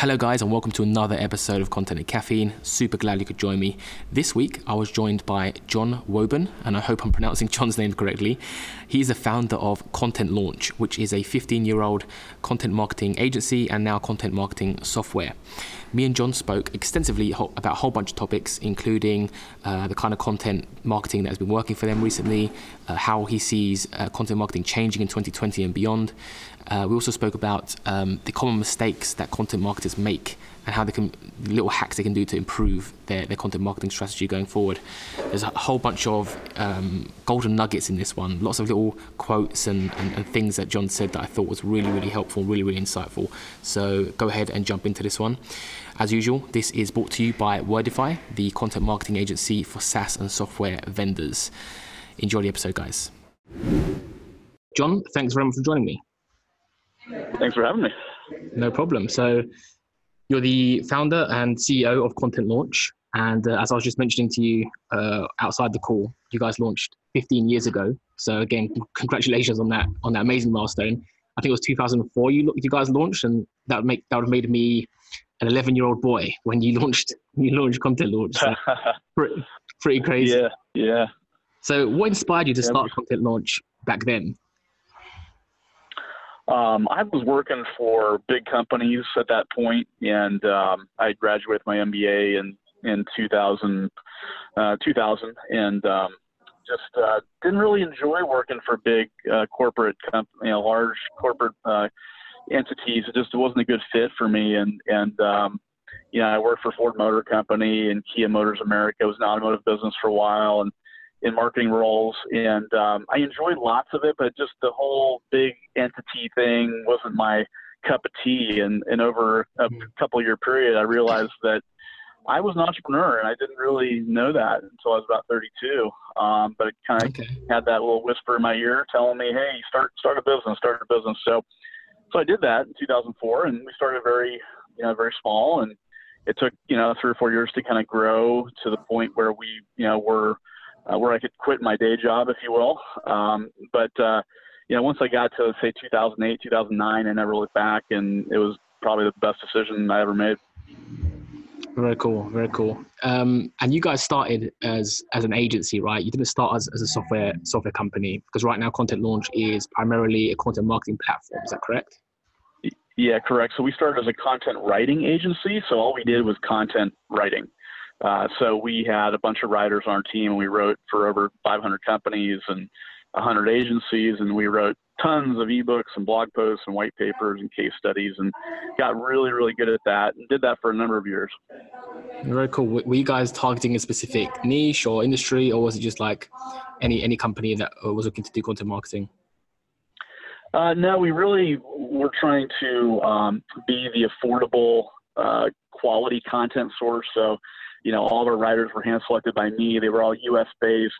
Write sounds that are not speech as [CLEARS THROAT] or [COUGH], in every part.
Hello, guys, and welcome to another episode of Content and Caffeine. Super glad you could join me. This week, I was joined by Jon Wuebben, and I hope I'm [LAUGHS] pronouncing Jon's name correctly. He's the founder of Content Launch, which is a 15 year old content marketing agency and now content marketing software. Me and John spoke extensively about a whole bunch of topics, including uh, the kind of content marketing that has been working for them recently, uh, how he sees uh, content marketing changing in 2020 and beyond, uh, we also spoke about um, the common mistakes that content marketers make and how they can little hacks they can do to improve their, their content marketing strategy going forward. There's a whole bunch of um, golden nuggets in this one, lots of little quotes and, and, and, things that Jon said that I thought was really, really helpful, really, really insightful. So go ahead and jump into this one. As usual, this is brought to you by Wordify, the content marketing agency for SaaS and software vendors. Enjoy the episode, guys. Jon, thanks very much for joining me. Thanks for having me. No problem. So, you're the founder and CEO of Content Launch. And uh, as I was just mentioning to you uh, outside the call, you guys launched 15 years ago. So again, congratulations on that on that amazing milestone. I think it was 2004 you you guys launched, and that would make that would have made me an 11 year old boy when you launched [LAUGHS] you launched Content Launch. So [LAUGHS] pretty, pretty crazy. Yeah, yeah. So what inspired you to start Content Launch back then? Um, I was working for big companies at that point, and um, I graduated my MBA in in 2000, uh, 2000 and um, just uh, didn't really enjoy working for big uh, corporate, comp- you know, large corporate uh, entities. It just wasn't a good fit for me, and and um, you know, I worked for Ford Motor Company and Kia Motors America. I was in automotive business for a while, and in marketing roles, and um, I enjoyed lots of it, but just the whole big entity thing wasn't my cup of tea. And, and over a hmm. couple year period, I realized that I was an entrepreneur, and I didn't really know that until I was about 32. Um, but it kind of okay. had that little whisper in my ear telling me, "Hey, start start a business, start a business." So, so I did that in 2004, and we started very, you know, very small, and it took you know three or four years to kind of grow to the point where we, you know, were uh, where I could quit my day job, if you will. Um, but uh, you know, once I got to say 2008, 2009, I never looked back, and it was probably the best decision I ever made. Very cool, very cool. Um, and you guys started as as an agency, right? You didn't start as, as a software software company because right now Content Launch is primarily a content marketing platform. Is that correct? Yeah, correct. So we started as a content writing agency. So all we did was content writing. Uh, so we had a bunch of writers on our team. We wrote for over 500 companies and 100 agencies, and we wrote tons of ebooks and blog posts and white papers and case studies, and got really, really good at that, and did that for a number of years. Very cool. Were you guys targeting a specific niche or industry, or was it just like any any company that was looking to do content marketing? Uh, no, we really were trying to um, be the affordable, uh, quality content source. So you know, all of our writers were hand selected by me. They were all U.S. based.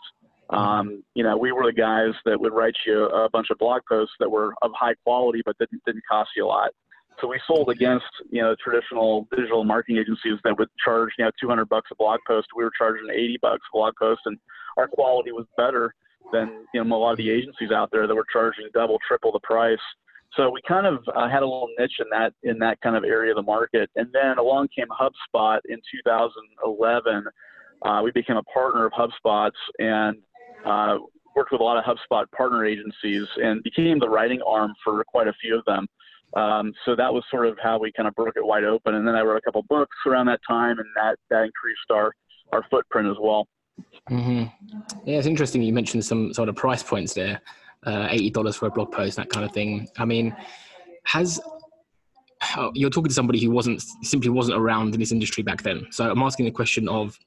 Um, you know, we were the guys that would write you a bunch of blog posts that were of high quality, but didn't didn't cost you a lot. So we sold against you know traditional digital marketing agencies that would charge you know 200 bucks a blog post. We were charging 80 bucks a blog post, and our quality was better than you know a lot of the agencies out there that were charging double, triple the price. So we kind of uh, had a little niche in that in that kind of area of the market. And then along came HubSpot in 2011. Uh, we became a partner of HubSpot's and uh, worked with a lot of HubSpot partner agencies and became the writing arm for quite a few of them. Um, so that was sort of how we kind of broke it wide open. And then I wrote a couple books around that time, and that that increased our our footprint as well. Mm-hmm. Yeah, it's interesting. You mentioned some sort of price points there uh, $80 for a blog post, that kind of thing. I mean, has oh, you're talking to somebody who wasn't simply wasn't around in this industry back then. So I'm asking the question of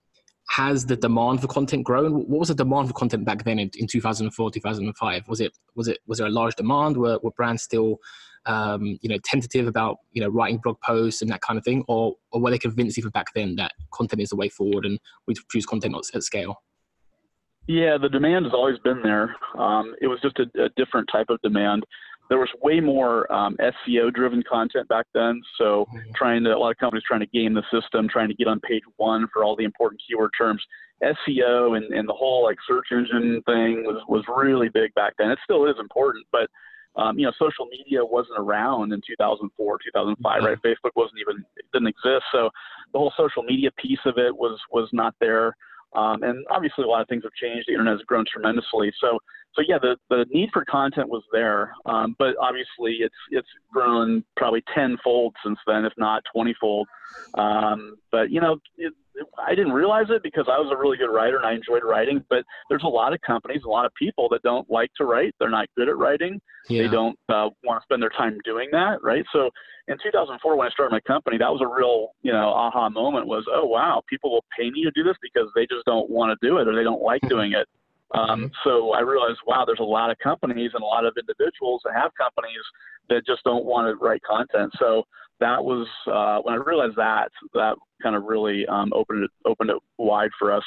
has the demand for content grown? What was the demand for content back then in, in 2004, 2005? Was it was it was there a large demand? Were, were brands still um, you know tentative about you know writing blog posts and that kind of thing, or or were they convinced even back then that content is the way forward and we produce content at scale? Yeah, the demand has always been there. Um, it was just a, a, different type of demand. There was way more um, SEO driven content back then. So, mm-hmm. trying to, a lot of companies trying to game the system, trying to get on page one for all the important keyword terms. SEO and, and the whole like search engine thing was, was really big back then. It still is important, but um, you know, social media wasn't around in 2004, 2005, mm-hmm. right? Facebook wasn't even didn't exist. So the whole social media piece of it was was not there. Um, and obviously, a lot of things have changed. The internet has grown tremendously. So, so yeah, the, the need for content was there, um, but obviously, it's it's grown probably tenfold since then, if not twentyfold. Um, but you know, it, I didn't realize it because I was a really good writer and I enjoyed writing. But there's a lot of companies, a lot of people that don't like to write. They're not good at writing. Yeah. They don't uh, want to spend their time doing that, right? So in 2004, when I started my company, that was a real, you know, aha moment. Was oh wow, people will pay me to do this because they just don't want to do it or they don't like doing it. Um, mm-hmm. so I realized, wow, there's a lot of companies and a lot of individuals that have companies that just don't want to write content. So that was uh, when I realized that that kind of really um, opened it opened it wide for us.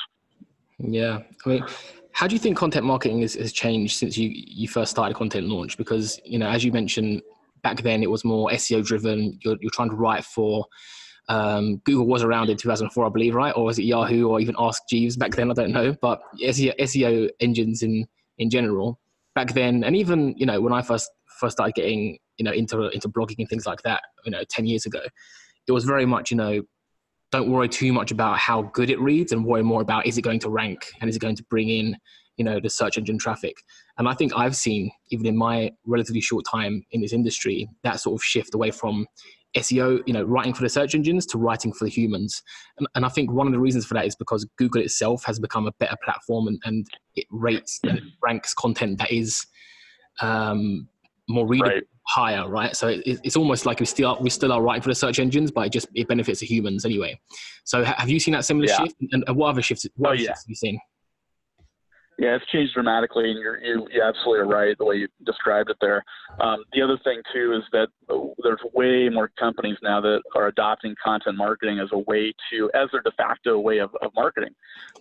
Yeah, I mean, how do you think content marketing has, has changed since you you first started content launch? Because you know, as you mentioned back then, it was more SEO driven. You're you're trying to write for um, Google was around in 2004, I believe, right? Or was it Yahoo or even Ask Jeeves back then? I don't know. But SEO, SEO engines in in general back then, and even you know when I first first started getting you know into into blogging and things like that you know 10 years ago it was very much you know don't worry too much about how good it reads and worry more about is it going to rank and is it going to bring in you know the search engine traffic and i think i've seen even in my relatively short time in this industry that sort of shift away from seo you know writing for the search engines to writing for the humans and, and i think one of the reasons for that is because google itself has become a better platform and, and it rates and ranks content that is um, more readable right. higher, right? So it, it's almost like we still are, we still are writing for the search engines, but it just it benefits the humans anyway. So have you seen that similar yeah. shift? And, what other shifts? What oh, yeah. shifts have you seen? Yeah, it's changed dramatically, and you're you, you absolutely are right the way you described it there. Um, the other thing too is that uh, there's way more companies now that are adopting content marketing as a way to as their de facto way of, of marketing.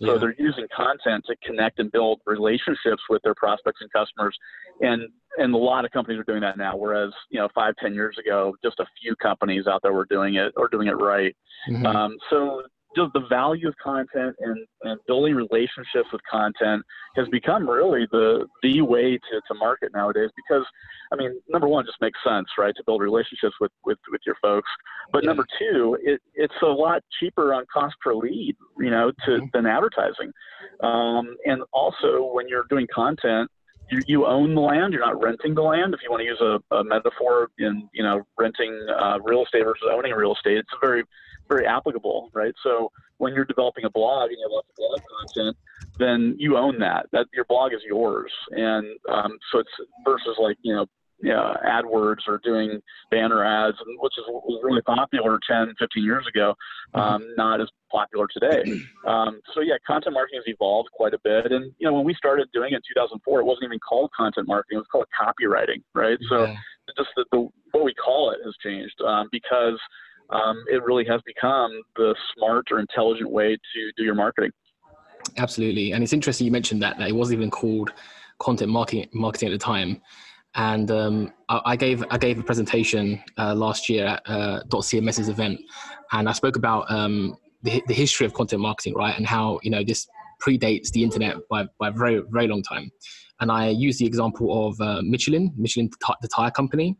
So yeah. they're using content to connect and build relationships with their prospects and customers, and and a lot of companies are doing that now. Whereas you know five ten years ago, just a few companies out there were doing it or doing it right. Mm-hmm. Um, so just the value of content and, and building relationships with content has become really the the way to, to market nowadays because I mean number one just makes sense right to build relationships with with, with your folks but yeah. number two it, it's a lot cheaper on cost per lead you know to mm-hmm. than advertising um, and also when you're doing content you, you own the land. You're not renting the land. If you want to use a, a metaphor in you know renting uh, real estate versus owning real estate, it's a very very applicable, right? So when you're developing a blog and you have lots of blog content, then you own that. That your blog is yours, and um, so it's versus like you know yeah, AdWords or doing banner ads, which is was really popular 10, 15 years ago, mm-hmm. um, not as popular today. [CLEARS THROAT] Um, so yeah, content marketing has evolved quite a bit. And you know, when we started doing it in 2004, it wasn't even called content marketing; it was called copywriting, right? So yeah. just the, the, what we call it has changed um, because um, it really has become the smart or intelligent way to do your marketing. Absolutely, and it's interesting you mentioned that that it wasn't even called content marketing marketing at the time. And um, I, I, gave I gave a presentation uh, last year at uh, dotCMS's event, and I spoke about um, the, the history of content marketing, right, and how you know this predates the internet by by a very very long time. And I used the example of uh, Michelin, Michelin the tire company,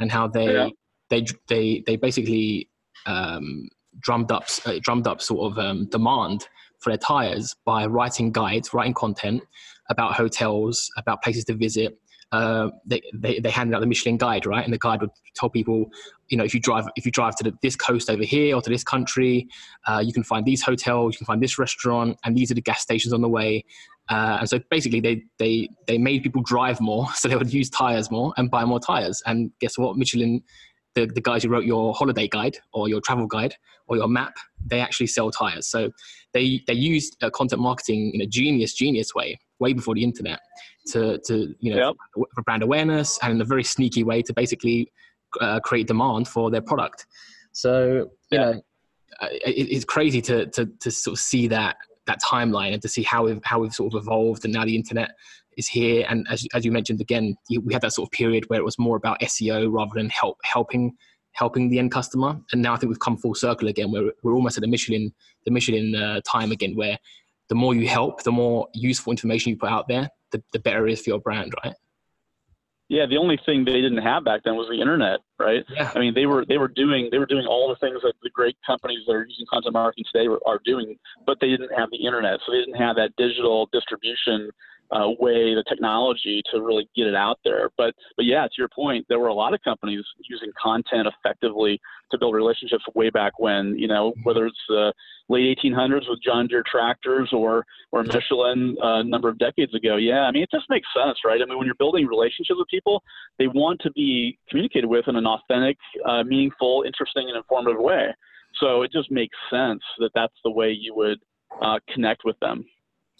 and how they yeah. They they they basically um, drummed up uh, drummed up sort of um, demand for their tires by writing guides, writing content about hotels, about places to visit, uh, they, they, they handed out the Michelin guide, right? And the guide would tell people, you know, if you drive if you drive to the, this coast over here or to this country, uh, you can find these hotels, you can find this restaurant, and these are the gas stations on the way. Uh, and so basically, they they they made people drive more, [LAUGHS] so they would use tires more and buy more tires. And guess what? Michelin, the, the guys who wrote your holiday guide or your travel guide or your map, they actually sell tires. So they they used content marketing in a genius genius way way before the internet to, to you know, yep. for brand awareness and in a very sneaky way to basically uh, create demand for their product. So, you know, uh, it, it's crazy to, to, to sort of see that, that timeline and to see how we've, how we've sort of evolved and now the internet is here. And as, as you mentioned again, we had that sort of period where it was more about SEO rather than help helping helping the end customer. And now I think we've come full circle again. Where we're almost at the Michelin the Michelin uh, time again, where the more you help, the more useful information you put out there, the, the better it is for your brand, right? Yeah, the only thing they didn't have back then was the internet. right? Yeah. I mean, they were they were doing they were doing all the things that the great companies that are using content marketing today are doing, but they didn't have the internet, so they didn't have that digital distribution uh, way, the technology to really get it out there. But but yeah, to your point, there were a lot of companies using content effectively to build relationships way back when. You know, whether it's the late 1800s with John Deere tractors or or Michelin uh, a number of decades ago. Yeah, I mean it just makes sense, right? I mean when you're building relationships with people, they want to be communicated with in an authentic, uh, meaningful, interesting, and informative way. So it just makes sense that that's the way you would uh, connect with them.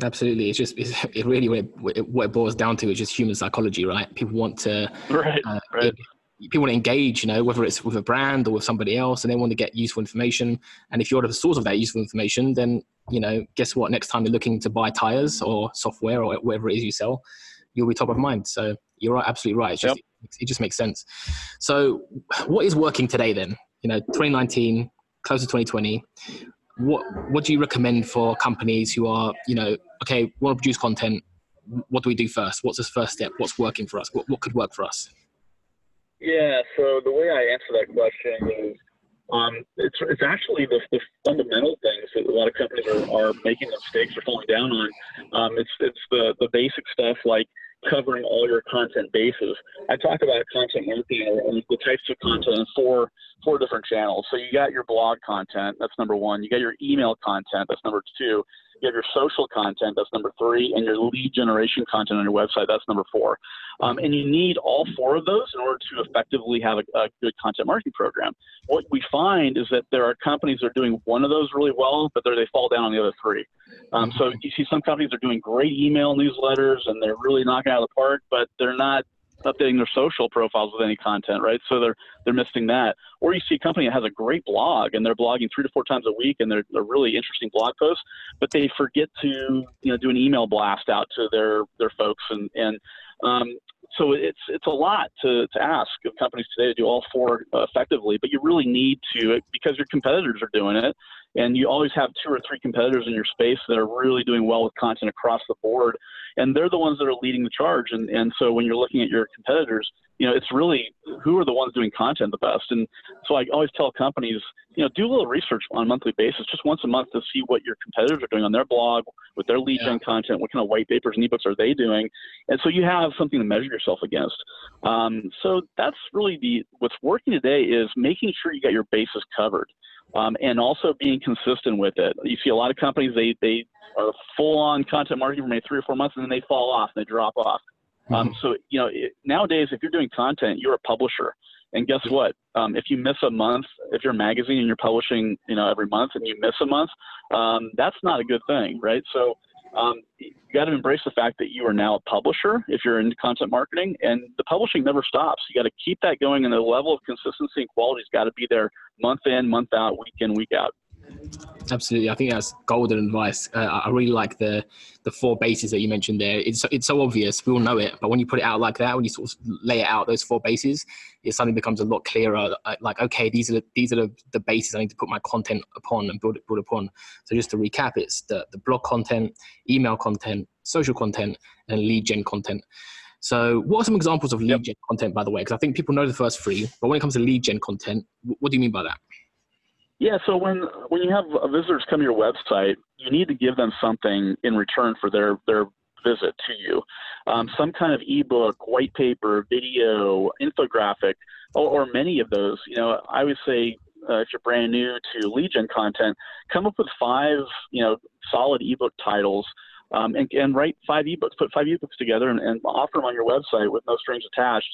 Absolutely, it's just it's, it really what it, what it, boils down to is just human psychology, right? People want to right, uh, right. people want to engage, you know, whether it's with a brand or with somebody else, and they want to get useful information. And if you're the source of that useful information, then you know, guess what? Next time you're looking to buy tires or software or whatever it is you sell, you'll be top of mind. So you're right, absolutely right. It's just, yep. it, it just makes sense. So, what is working today then? You know, 2019, close to 2020 what what do you recommend for companies who are you know okay want to produce content what do we do first? What's this first step? What's working for us? What, what could work for us? Yeah so the way i answer that question is um, it's, it's actually the, the fundamental things that a lot of companies are, are making mistakes or falling down on. Um, it's it's the, the basic stuff like covering all your content bases. I talk about content marketing and the types of content in four four different channels. So you got your blog content, that's number one. You got your email content, that's number two. You have your social content, that's number three, and your lead generation content on your website, that's number four. Um, and you need all four of those in order to effectively have a, a, good content marketing program. What we find is that there are companies that are doing one of those really well, but they fall down on the other three. Um, so you see some companies are doing great email newsletters and they're really knocking out of the park, but they're not updating their social profiles with any content, right? So they're they're missing that. Or you see a company that has a great blog and they're blogging three to four times a week and they're, they're really interesting blog posts, but they forget to you know do an email blast out to their their folks and and um, so it's it's a lot to, to ask of companies today to do all four effectively, but you really need to because your competitors are doing it, and you always have two or three competitors in your space that are really doing well with content across the board, and they're the ones that are leading the charge. And and so when you're looking at your competitors, you know it's really who are the ones doing content the best. And so I always tell companies, you know, do a little research on a monthly basis, just once a month to see what your competitors are doing on their blog with their lead yeah. gen content, what kind of white papers and ebooks are they doing, and so you have something to measure yourself against. Um, so that's really the what's working today is making sure you got your bases covered. Um, and also being consistent with it. You see a lot of companies they they are full on content marketing for maybe three or four months and then they fall off and they drop off. Um, mm-hmm. Um, so you know it, nowadays if you're doing content, you're a publisher. And guess what? Um, if you miss a month, if you're a magazine and you're publishing, you know, every month, and you miss a month, um, that's not a good thing, right? So um, you got to embrace the fact that you are now a publisher if you're in content marketing, and the publishing never stops. You got to keep that going, and the level of consistency and quality has got to be there month in, month out, week in, week out. Absolutely, I think that's golden advice. Uh, I really like the the four bases that you mentioned there. It's it's so obvious, we all know it, but when you put it out like that, when you sort of lay it out those four bases, it suddenly becomes a lot clearer. Uh, like, okay, these are the, these are the, the bases I need to put my content upon and build it build upon. So just to recap, it's the the blog content, email content, social content, and lead gen content. So, what are some examples of lead yep. gen content, by the way? Because I think people know the first three, but when it comes to lead gen content, what do you mean by that? Yeah, so when when you have visitors come to your website, you need to give them something in return for their their visit to you. Um, some kind of ebook, white paper, video, infographic, or, or many of those. You know, I would say uh, if you're brand new to lead gen content, come up with five you know solid ebook titles. Um, and, and, write five ebooks, put five ebooks together and, and, offer them on your website with no strings attached.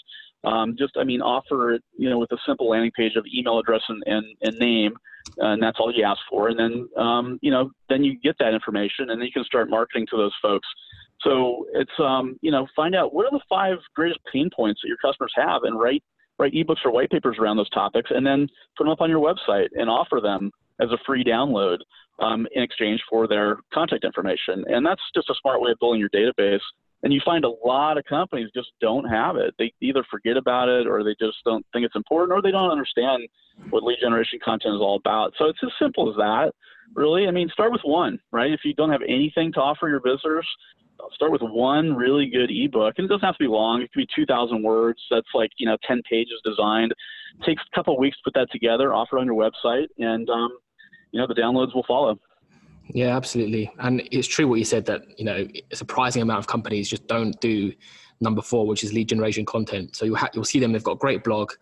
Um, just, I mean, offer it, you know, with a simple landing page of email address and, and, and name, and that's all you ask for. And then, um, you know, then you get that information, and then you can start marketing to those folks. So it's, um, you know, find out what are the five greatest pain points that your customers have, and write write ebooks or white papers around those topics, and then put them up on your website and offer them as a free download um, in exchange for their contact information. And that's just a smart way of building your database and you find a lot of companies just don't have it. They either forget about it or they just don't think it's important or they don't understand what lead generation content is all about. So it's as simple as that, really. I mean, start with one, right? If you don't have anything to offer your visitors, start with one really good ebook, and it doesn't have to be long. It could be 2,000 words. That's like you know 10 pages designed. It takes a couple weeks to put that together, offer it on your website, and um, you know the downloads will follow. Yeah, absolutely. And it's true what you said that, you know, a surprising amount of companies just don't do number four, which is lead generation content. So you'll, ha- you'll see them, they've got a great blog,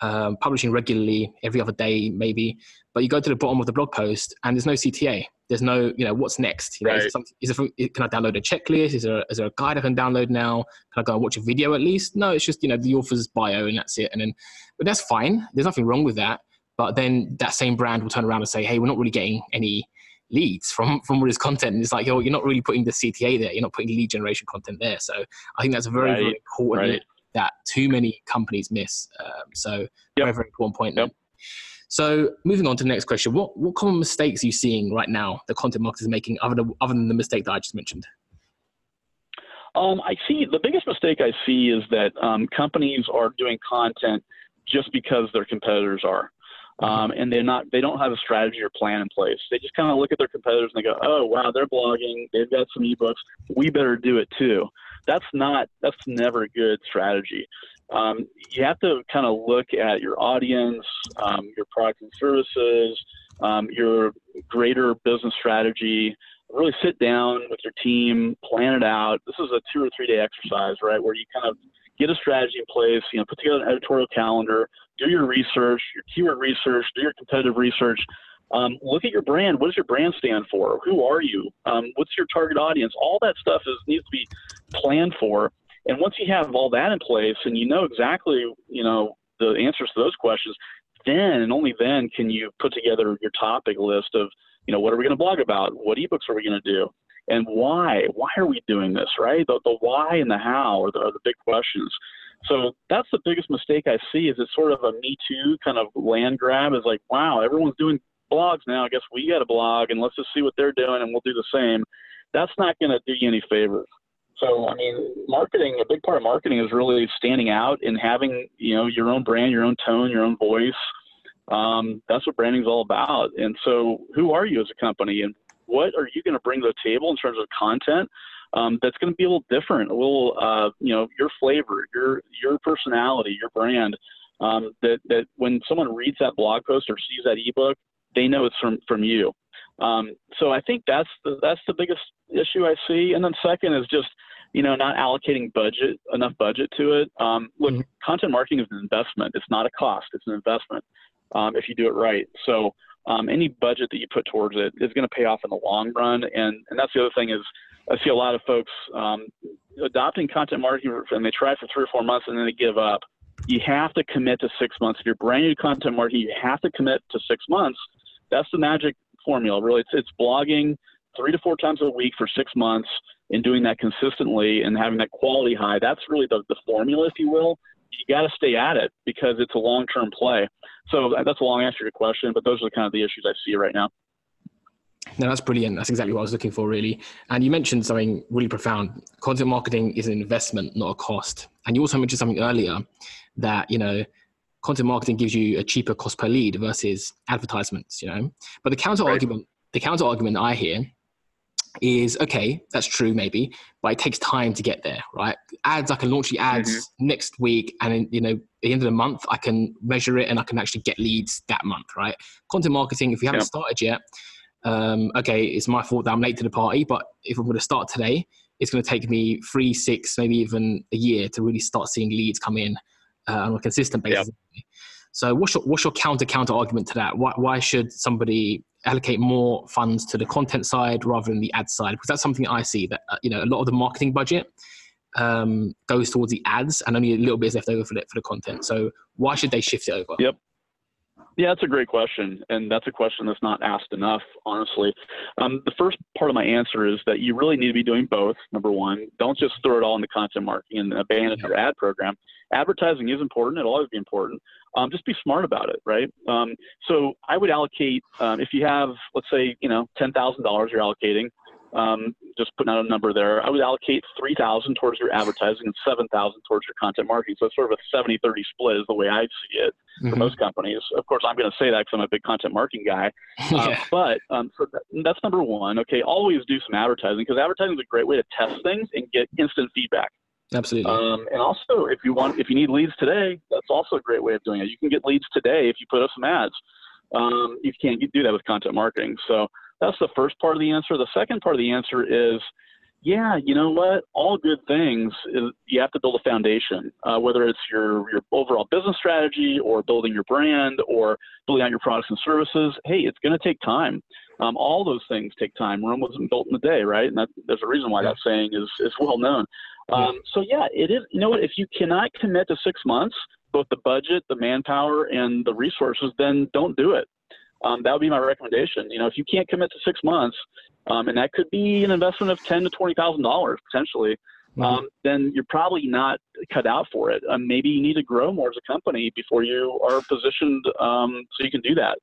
um, publishing regularly every other day, maybe. But you go to the bottom of the blog post and there's no CTA. There's no, you know, what's next? You know, right. is, is it can I download a checklist? Is there, is there a guide I can download now? Can I go and watch a video at least? No, it's just, you know, the author's bio and that's it. And then, but that's fine. There's nothing wrong with that. But then that same brand will turn around and say, hey, we're not really getting any leads from [LAUGHS] from all this content. And it's like, yo, you're not really putting the CTA there. You're not putting lead generation content there. So I think that's a very, right. very important right. that too many companies miss. Um, so yep. very, very important point. Yep. So moving on to the next question, what what common mistakes are you seeing right now that content marketers are making other than, other than the mistake that I just mentioned? Um, I see the biggest mistake I see is that um, companies are doing content just because their competitors are. Um, and they're not they don't have a strategy or plan in place. They just kind of look at their competitors and they go, "Oh, wow, they're blogging. They've got some ebooks. We better do it too." That's not that's never a good strategy. Um, you have to kind of look at your audience, um, your products and services, um, your greater business strategy. Really sit down with your team, plan it out. This is a two or three day exercise, right, where you kind of get a strategy in place, you know, put together an editorial calendar, do your research, your keyword research, do your competitive research. Um, look at your brand. What does your brand stand for? Who are you? Um, what's your target audience? All that stuff is needs to be planned for. And once you have all that in place and you know exactly, you know, the answers to those questions, then and only then can you put together your topic list of, you know, what are we going to blog about? What ebooks are we going to do? And why? Why are we doing this, right? The, the why and the how are the, are the big questions. So that's the biggest mistake I see is it's sort of a me too kind of land grab is like, wow, everyone's doing blogs now. I guess we got a blog and let's just see what they're doing and we'll do the same. That's not going to do you any favors. So, I mean, marketing, a big part of marketing is really standing out and having, you know, your own brand, your own tone, your own voice. Um, that's what branding is all about. And so, who are you as a company, and what are you going to bring to the table in terms of content um, that's going to be a little different, a little, uh, you know, your flavor, your your personality, your brand. Um, that that when someone reads that blog post or sees that ebook, they know it's from from you. Um, so I think that's the, that's the biggest issue I see. And then second is just you know not allocating budget enough budget to it. Um, look, mm-hmm. content marketing is an investment. It's not a cost. It's an investment um, if you do it right. So um, any budget that you put towards it is going to pay off in the long run. And, and that's the other thing is I see a lot of folks um, adopting content marketing and they try for three or four months and then they give up. You have to commit to six months. If you're brand new content marketing, you have to commit to six months. That's the magic formula. Really, it's, it's blogging three to four times a week for six months and doing that consistently and having that quality high. That's really the, the formula, if you will you got to stay at it because it's a long term play. So that's a long answer to your question, but those are kind of the issues I see right now. No, that's brilliant. That's exactly what I was looking for, really. And you mentioned something really profound. Content marketing is an investment, not a cost. And you also mentioned something earlier that, you know, content marketing gives you a cheaper cost per lead versus advertisements, you know. But the counter right. argument, the counter argument I hear is okay, that's true maybe, but it takes time to get there, right? Ads, I can launch the ads mm-hmm. next week, and then, you know, at the end of the month, I can measure it and I can actually get leads that month, right? Content marketing, if you haven't yep. started yet, um, okay, it's my fault that I'm late to the party, but if I'm going to start today, it's going to take me three, six, maybe even a year to really start seeing leads come in uh, on a consistent basis. Yep. So, what's your what's your counter counter argument to that? Why why should somebody allocate more funds to the content side rather than the ad side because that's something I see that uh, you know a lot of the marketing budget um, goes towards the ads and only a little bit is left over for the, for the content. So why should they shift it over? Yep. Yeah, that's a great question, and that's a question that's not asked enough, honestly. Um, the first part of my answer is that you really need to be doing both. Number one, don't just throw it all into content marketing and abandon your ad program. Advertising is important; it'll always be important. Um, just be smart about it, right? Um, so I would allocate um, if you have, let's say, you know, ten thousand dollars you're allocating. Um, just putting out a number there, I would allocate 3000 towards your advertising and 7000 towards your content marketing. So it's sort of a 70 30 split is the way I see it mm-hmm. for most companies. Of course, I'm going to say that because I'm a big content marketing guy. [LAUGHS] yeah. uh, but um, so that, that's number one. Okay, always do some advertising because advertising is a great way to test things and get instant feedback. Absolutely. Um, and also, if you want, if you need leads today, that's also a great way of doing it. You can get leads today if you put up some ads. Um, you can't do that with content marketing. So that's the first part of the answer. The second part of the answer is, yeah, you know what? All good things is you have to build a foundation, uh, whether it's your your overall business strategy or building your brand or building out your products and services. Hey, it's going to take time. Um, all those things take time. Rome wasn't built in a day, right? And that, there's a reason why that saying is is well known. Um, so yeah, it is. You know what? If you cannot commit to six months, both the budget, the manpower, and the resources, then don't do it. Um, that would be my recommendation. You know, if you can't commit to six months, um, and that could be an investment of ten to twenty thousand dollars potentially, mm-hmm. um, then you're probably not cut out for it. Um, maybe you need to grow more as a company before you are positioned um, so you can do that.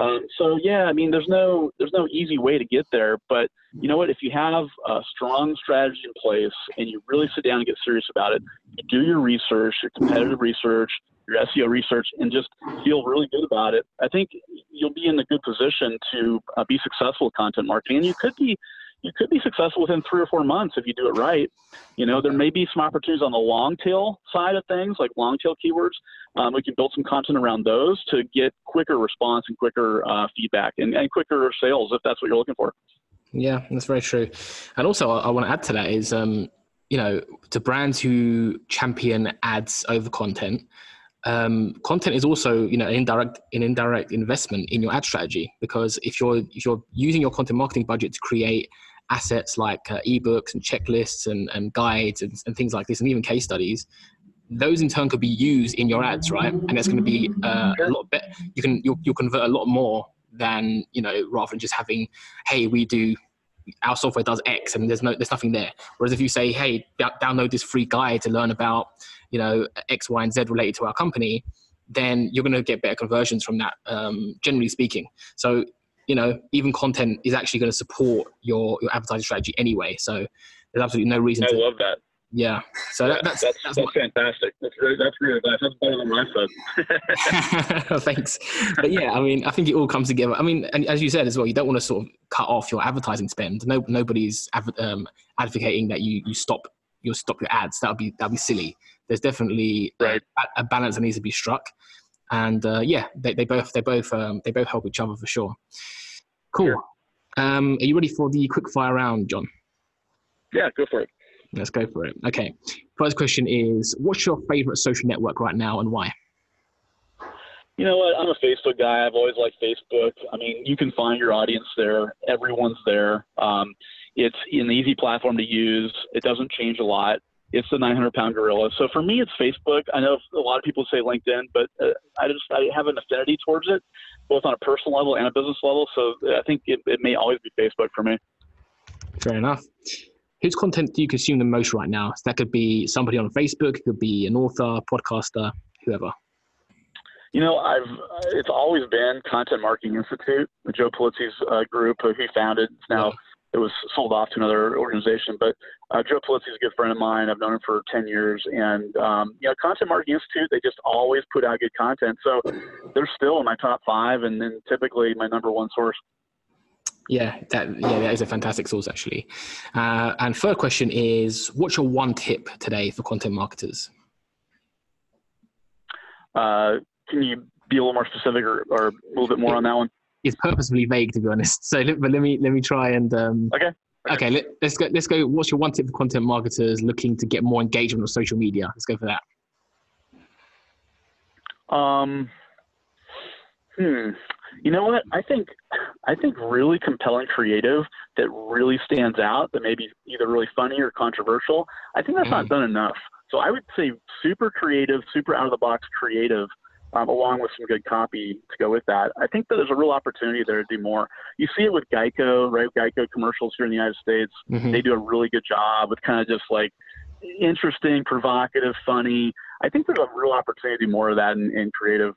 Um, so yeah, I mean, there's no there's no easy way to get there, but you know what? If you have a strong strategy in place and you really sit down and get serious about it, you do your research, your competitive research, your SEO research, and just feel really good about it. I think you'll be in a good position to uh, be successful with content marketing, and you could be you could be successful within three or four months if you do it right. You know, there may be some opportunities on the long tail side of things, like long tail keywords. Um, we can build some content around those to get quicker response and quicker uh, feedback and, and quicker sales if that's what you're looking for. Yeah, that's very true. And also, I, I want to add to that is, um, you know, to brands who champion ads over content, um, content is also you know an indirect an indirect investment in your ad strategy because if you're if you're using your content marketing budget to create assets like uh, ebooks and checklists and, and guides and, and things like this and even case studies those in turn could be used in your ads right and that's going to be uh, a lot better you can you'll, you'll convert a lot more than you know rather than just having hey we do our software does X and there's no there's nothing there. Whereas if you say, hey, download this free guide to learn about you know X, Y, and Z related to our company, then you're going to get better conversions from that. Um, generally speaking, so you know, even content is actually going to support your, your advertising strategy anyway. So there's absolutely no reason I to. love that. Yeah. So that, that's, that's, that's, that's fantastic. That's really, that's. That's better than said. [LAUGHS] Thanks. But yeah, I mean, I think it all comes together. I mean, and as you said as well, you don't want to sort of cut off your advertising spend. No, nobody's um, advocating that you, you stop you stop your ads. That would be that'd be silly. There's definitely right. a, a balance that needs to be struck and uh, yeah, they, they both they both um, they both help each other for sure. Cool. Sure. Um, are you ready for the quick fire round, Jon? Yeah, go for it. Let's go for it. Okay. First question is, what's your favorite social network right now, and why? You know what? I'm a Facebook guy. I've always liked Facebook. I mean, you can find your audience there. Everyone's there. Um, it's an easy platform to use. It doesn't change a lot it's the 900 pound gorilla. So for me, it's Facebook. I know a lot of people say LinkedIn, but uh, I just I have an affinity towards it, both on a personal level and a business level. So I think it, it may always be Facebook for me. Fair enough. Whose content do you consume the most right now? So that could be somebody on Facebook, it could be an author, podcaster, whoever. You know, I've it's always been Content Marketing Institute, Joe Pulizzi's uh, group, who he founded. It's now it was sold off to another organization. But uh, Joe Pulizzi is a good friend of mine. I've known him for 10 years. And, um, you know, Content Marketing Institute, they just always put out good content. So they're still in my top five and then typically my number one source. Yeah, that yeah, that is a fantastic source actually. Uh, and third question is, what's your one tip today for content marketers? Uh, can you be a little more specific or, or a little bit more on that one? It's purposefully vague to be honest. [LAUGHS] So, but let me let me try and um, okay. Okay, let, us go. Let's go. What's your one tip for content marketers looking to get more engagement on social media? Let's go for that. Um, hmm. You know what? I think I think really compelling creative that really stands out that maybe either really funny or controversial. I think that's mm. not done enough. So I would say super creative, super out of the box creative um, along with some good copy to go with that. I think that there's a real opportunity there to do more. You see it with Geico, right? Geico commercials here in the United States. Mm-hmm. They do a really good job with kind of just like interesting, provocative, funny. I think there's a real opportunity to do more of that in, in creative.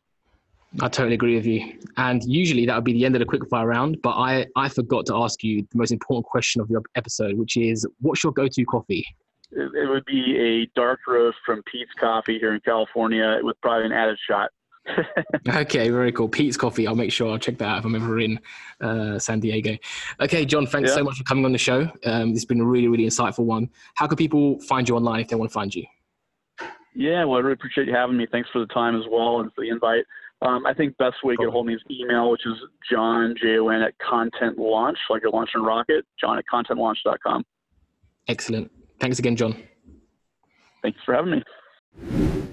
I totally agree with you. And usually that would be the end of the quickfire round, but I, I forgot to ask you the most important question of your episode, which is what's your go to coffee? It, it would be a dark roast from Peet's Coffee here in California with probably an added shot. Okay, very cool. Peet's Coffee. I'll make sure I'll check that out if I'm ever in uh, San Diego. Okay, Jon, thanks yeah. so much for coming on the show. Um, it's been a really, really insightful one. How can people find you online if they want to find you? Yeah, well, I really appreciate you having me. Thanks for the time as well and for the invite. Um, I think best way to get hold of me is email, which is Jon, J-O-N, at content launch, like you're launching a rocket, jon at contentlaunch.com. Excellent. Thanks again, Jon. Thanks for having me.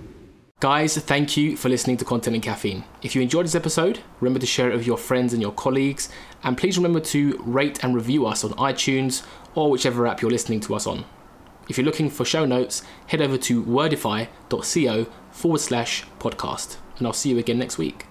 Guys, thank you for listening to Content and Caffeine. If you enjoyed this episode, remember to share it with your friends and your colleagues. And please remember to rate and review us on iTunes or whichever app you're listening to us on. If you're looking for show notes, head over to wordify.co forward slash podcast. And I'll see you again next week.